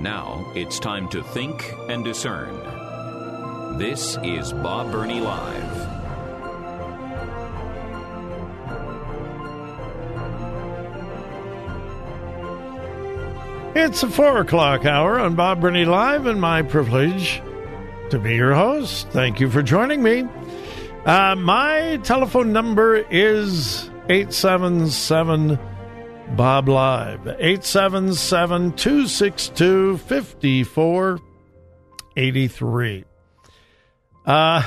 Now it's time to think and discern. This is Bob Burney Live. It's the four o'clock hour on Bob Burney Live, and my privilege to be your host. Thank you for joining me. Uh, my telephone number is 877 Bob Live, 877 262 5483. Uh,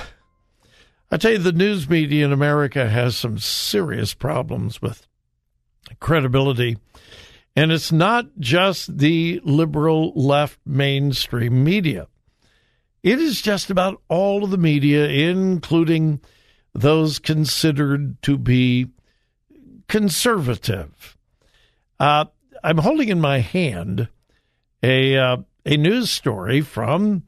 I tell you, the news media in America has some serious problems with credibility. And it's not just the liberal left mainstream media. It is just about all of the media, including those considered to be conservative. Uh, I'm holding in my hand a uh, a news story from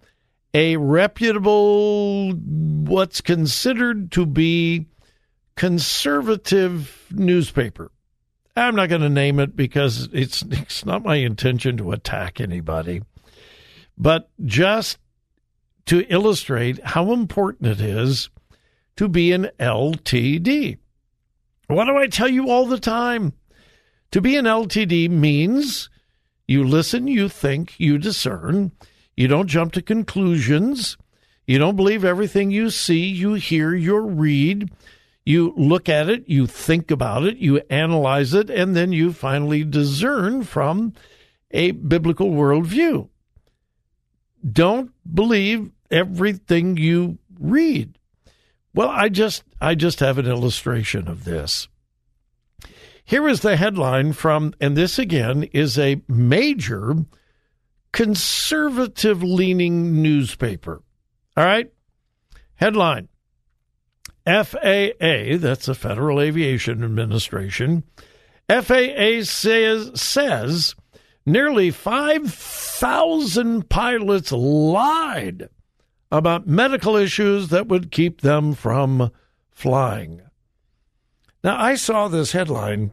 a reputable, what's considered to be conservative newspaper. I'm not going to name it because it's it's not my intention to attack anybody, but just to illustrate how important it is to be an LTD. What do I tell you all the time? To be an LTD means you listen, you think, you discern, you don't jump to conclusions, you don't believe everything you see, you hear, you read. You look at it, you think about it, you analyze it, and then you finally discern from a biblical worldview. Don't believe everything you read. Well, I just I just have an illustration of this. Here is the headline from, and this again is a major conservative leaning newspaper. All right? Headline FAA, that's the Federal Aviation Administration, FAA says, says nearly 5,000 pilots lied about medical issues that would keep them from flying. Now, I saw this headline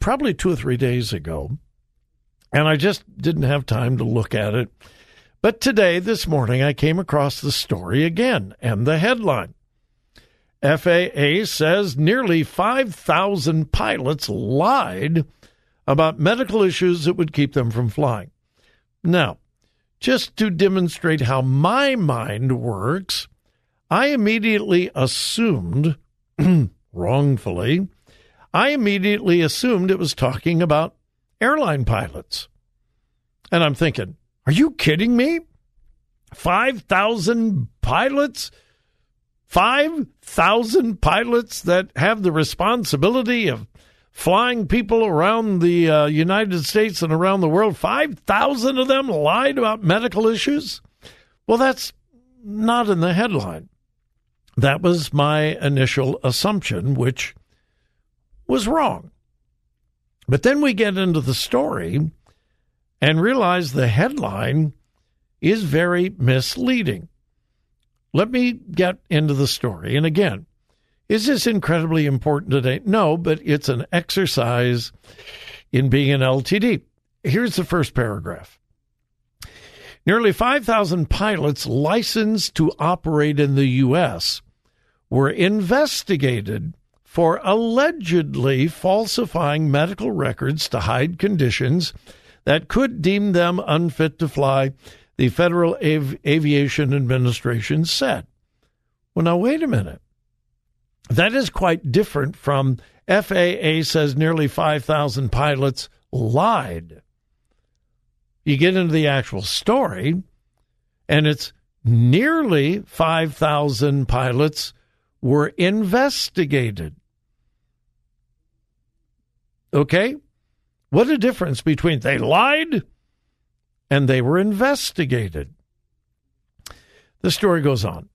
probably two or three days ago, and I just didn't have time to look at it. But today, this morning, I came across the story again and the headline. FAA says nearly 5,000 pilots lied about medical issues that would keep them from flying. Now, just to demonstrate how my mind works, I immediately assumed wrongfully, I immediately assumed it was talking about airline pilots. And I'm thinking, are you kidding me? 5,000 pilots? 5,000 pilots that have the responsibility of flying people around the uh, United States and around the world. 5,000 of them lied about medical issues? Well, that's not in the headline. That was my initial assumption, which was wrong. But then we get into the story and realize the headline is very misleading. Let me get into the story. And again, is this incredibly important today? No, but it's an exercise in being an LTD. Here's the first paragraph. Nearly 5,000 pilots licensed to operate in the U.S were investigated for allegedly falsifying medical records to hide conditions that could deem them unfit to fly, the Federal Av- Aviation Administration said. Well, now, wait a minute. That is quite different from FAA says nearly 5,000 pilots lied. You get into the actual story, and it's nearly 5,000 pilots were investigated. Okay? What a difference between they lied and they were investigated. The story goes on.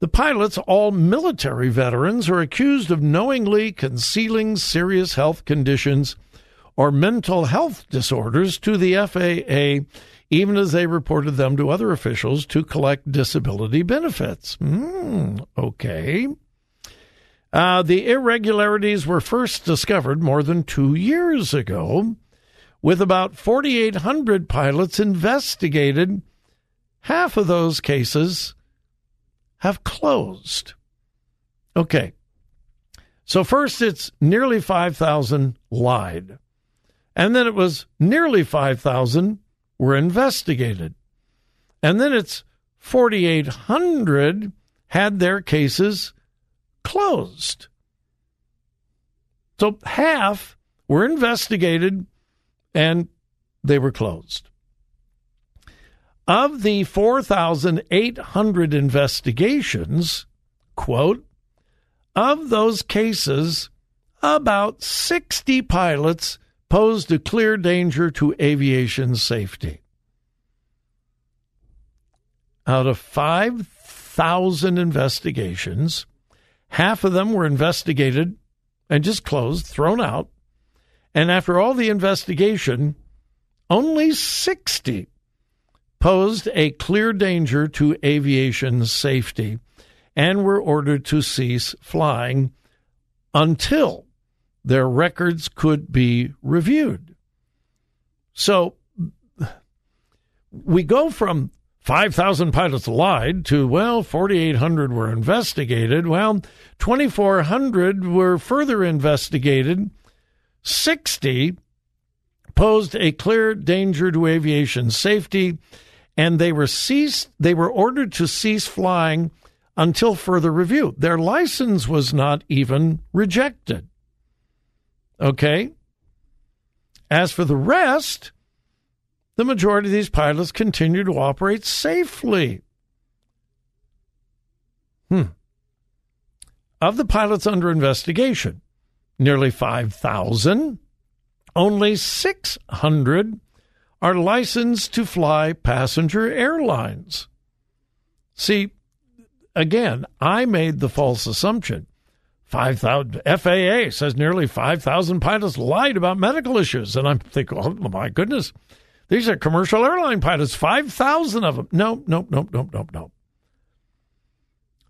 The pilots, all military veterans, are accused of knowingly concealing serious health conditions or mental health disorders to the FAA, even as they reported them to other officials to collect disability benefits. Hmm, okay. Uh, the irregularities were first discovered more than two years ago with about 4,800 pilots investigated, half of those cases have closed. Okay. So first it's nearly 5,000 lied. And then it was nearly 5,000 were investigated. And then it's 4,800 had their cases closed. So half were investigated and they were closed. Of the 4,800 investigations, quote, of those cases, about 60 pilots posed a clear danger to aviation safety. Out of 5,000 investigations, half of them were investigated and just closed, thrown out. And after all the investigation, only 60 posed a clear danger to aviation safety and were ordered to cease flying until their records could be reviewed. So we go from 5,000 pilots lied to, well, 4,800 were investigated. Well, 2,400 were further investigated. 60 posed a clear danger to aviation safety, and they were ceased, they were ordered to cease flying until further review. Their license was not even rejected. Okay? As for the rest, the majority of these pilots continue to operate safely. Hmm. Of the pilots under investigation, nearly 5,000, only 600 are licensed to fly passenger airlines. See, again, I made the false assumption. 5,000 FAA says nearly 5,000 pilots lied about medical issues. And I'm thinking, oh my goodness, these are commercial airline pilots, 5,000 of them. No, no, no, no, no, no.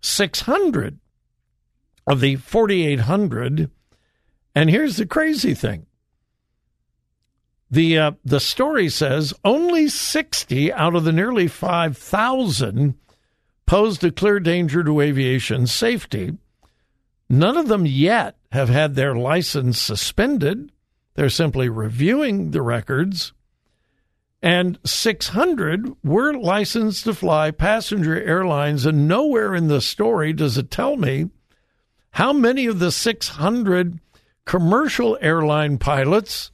600 of the 4,800. And here's the crazy thing. The, uh, the story says only 60 out of the nearly 5,000 posed a clear danger to aviation safety. None of them yet have had their license suspended. They're simply reviewing the records. And 600 were licensed to fly passenger airlines, and nowhere in the story does it tell me how many of the 600 commercial airline pilots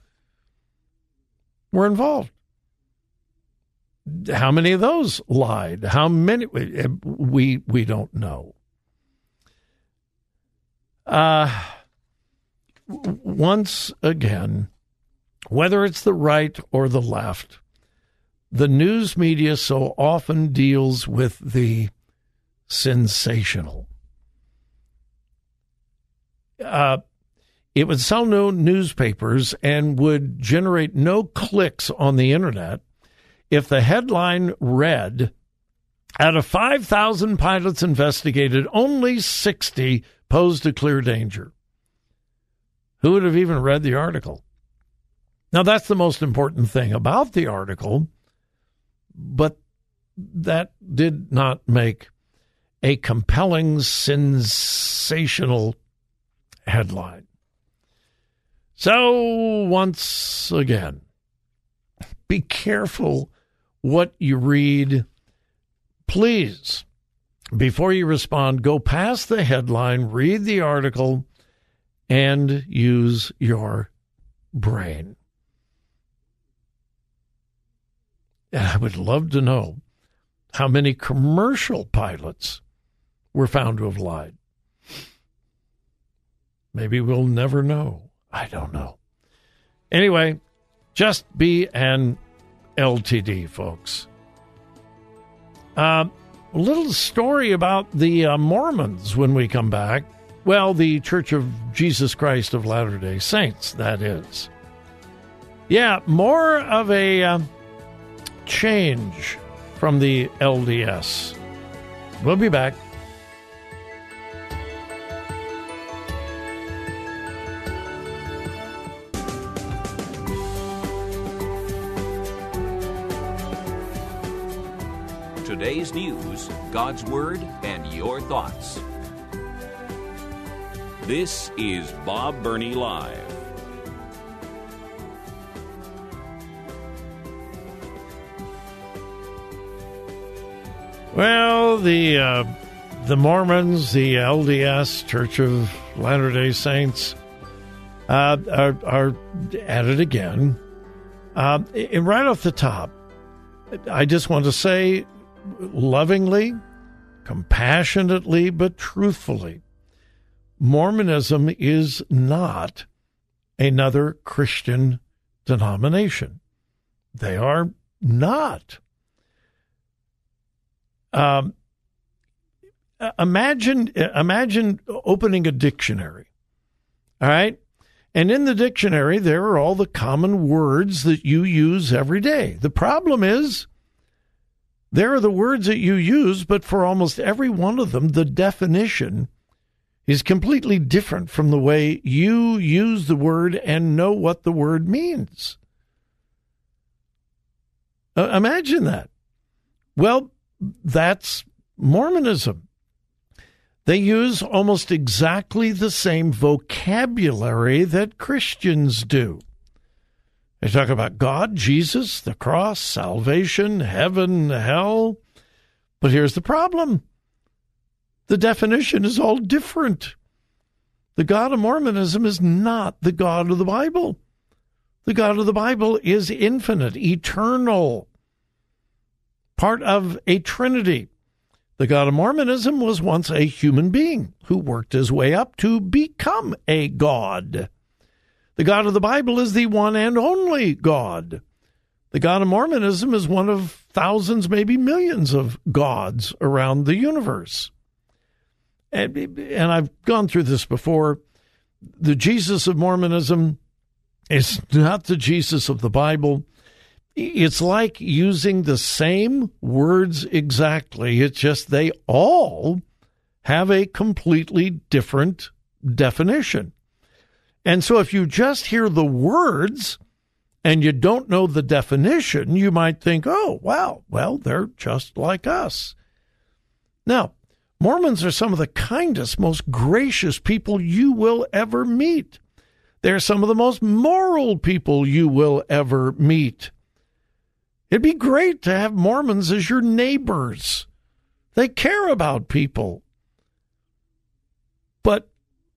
were involved how many of those lied? How many? We we don't know. Uh, once again, whether it's the right or the left, the news media so often deals with the sensational. Uh, it would sell no newspapers and would generate no clicks on the internet if the headline read, out of 5,000 pilots investigated, only 60 posed a clear danger. Who would have even read the article? Now, that's the most important thing about the article, but that did not make a compelling, sensational headline. So, once again, be careful what you read. Please, before you respond, go past the headline, read the article, and use your brain. And I would love to know how many commercial pilots were found to have lied. Maybe we'll never know. I don't know. Anyway, just be an LTD, folks. Uh, a little story about the uh, Mormons when we come back. Well, the Church of Jesus Christ of Latter day Saints, that is. Yeah, more of a uh, change from the LDS. We'll be back. Today's news, God's Word, and your thoughts. This is Bob Burney Live. Well, the uh, the Mormons, the LDS Church of Latter Day Saints, uh, are, are, at it again. Uh, and right off the top, I just want to say, lovingly, compassionately, but truthfully, Mormonism is not another Christian denomination. They are not. Um, imagine imagine opening a dictionary. All right? And in the dictionary there are all the common words that you use every day. The problem is there are the words that you use, but for almost every one of them the definition is completely different from the way you use the word and know what the word means. Uh, imagine that. Well, that's Mormonism. They use almost exactly the same vocabulary that Christians do. They talk about God, Jesus, the cross, salvation, heaven, hell. But here's the problem the definition is all different. The God of Mormonism is not the God of the Bible. The God of the Bible is infinite, eternal part of a trinity. The God of Mormonism was once a human being who worked his way up to become a God. The God of the Bible is the one and only God. The God of Mormonism is one of thousands, maybe millions of gods around the universe. And, and I've gone through this before. The Jesus of Mormonism is not the Jesus of the Bible. It's like using the same words exactly. It's just they all have a completely different definition. And so if you just hear the words and you don't know the definition, you might think, oh, wow, well, they're just like us. Now, Mormons are some of the kindest, most gracious people you will ever meet. They're some of the most moral people you will ever meet. It'd be great to have Mormons as your neighbors. They care about people. But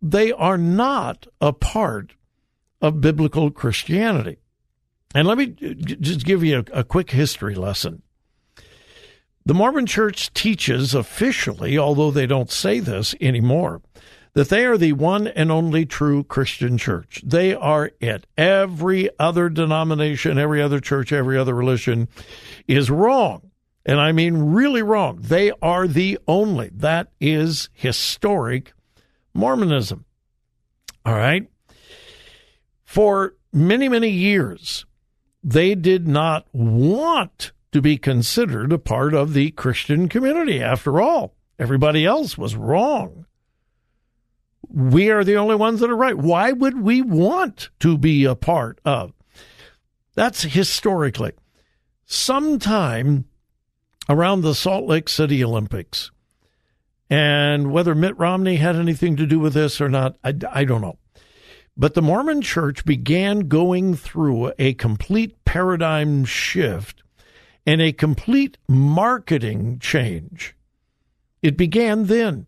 they are not a part of biblical Christianity. And let me just give you a, a quick history lesson. The Mormon Church teaches officially, although they don't say this anymore, that they are the one and only true Christian church. They are it. Every other denomination, every other church, every other religion is wrong. And I mean really wrong. They are the only. That is historic Mormonism. All right. For many, many years, they did not want to be considered a part of the Christian community. After all, everybody else was wrong we are the only ones that are right. Why would we want to be a part of? That's historically. Sometime around the Salt Lake City Olympics, and whether Mitt Romney had anything to do with this or not, I, I don't know. But the Mormon church began going through a complete paradigm shift and a complete marketing change. It began then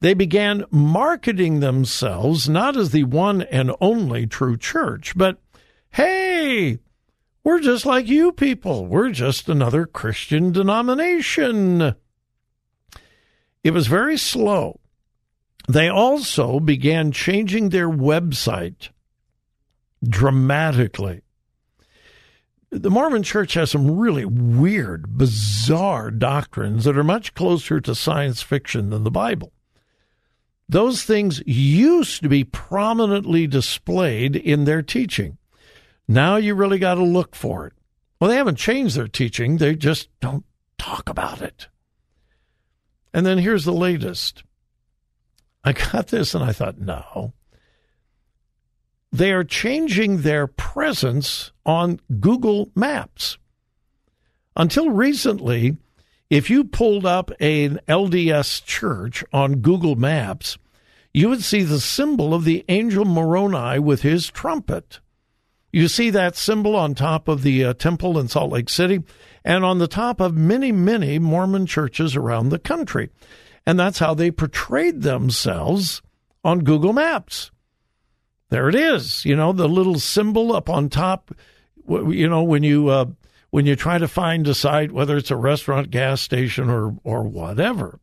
they began marketing themselves not as the one and only true church, but hey, we're just like you people. We're just another Christian denomination. It was very slow. They also began changing their website dramatically. The Mormon church has some really weird, bizarre doctrines that are much closer to science fiction than the Bible. Those things used to be prominently displayed in their teaching. Now you really got to look for it. Well, they haven't changed their teaching, they just don't talk about it. And then here's the latest. I got this and I thought, no. They are changing their presence on Google Maps. Until recently, If you pulled up an LDS church on Google Maps, you would see the symbol of the angel Moroni with his trumpet. You see that symbol on top of the uh, temple in Salt Lake City and on the top of many, many Mormon churches around the country. And that's how they portrayed themselves on Google Maps. There it is, you know, the little symbol up on top. You know, when you uh, when you try to find a site, whether it's a restaurant, gas station, or or whatever.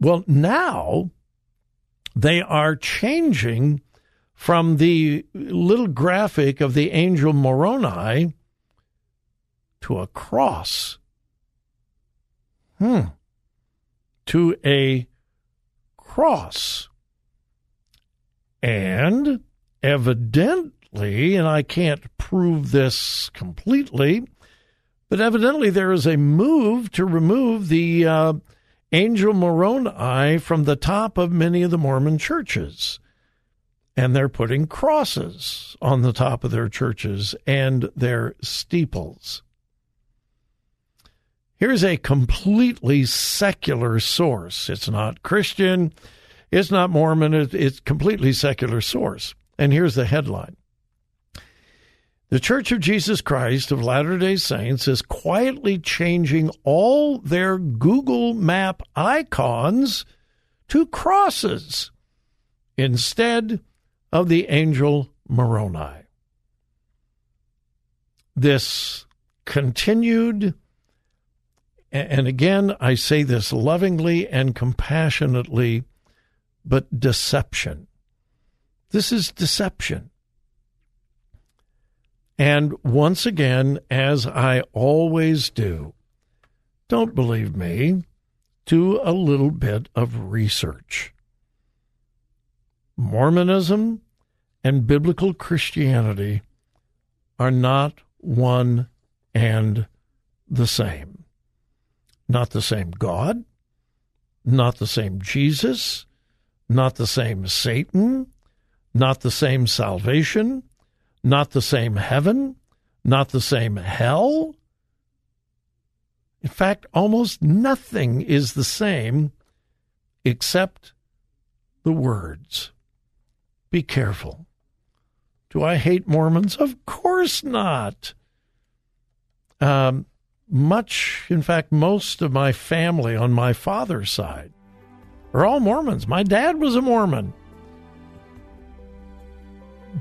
Well, now they are changing from the little graphic of the angel Moroni to a cross. Hmm. To a cross. And evidently, and I can't prove this completely, but evidently there is a move to remove the uh, angel Moroni from the top of many of the Mormon churches. And they're putting crosses on the top of their churches and their steeples. Here's a completely secular source. It's not Christian, it's not Mormon, it's completely secular source. And here's the headline The Church of Jesus Christ of Latter day Saints is quietly changing all their Google Map icons to crosses instead of the angel Moroni. This continued and again, I say this lovingly and compassionately, but deception. This is deception. And once again, as I always do, don't believe me, do a little bit of research. Mormonism and biblical Christianity are not one and the same. Not the same God, not the same Jesus, not the same Satan, not the same salvation, not the same heaven, not the same hell. In fact, almost nothing is the same except the words. Be careful. Do I hate Mormons? Of course not. Um, much, in fact, most of my family on my father's side are all Mormons. My dad was a Mormon.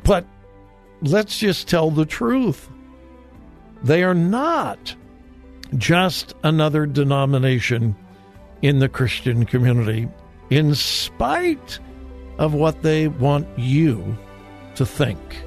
But let's just tell the truth. They are not just another denomination in the Christian community, in spite of what they want you to think.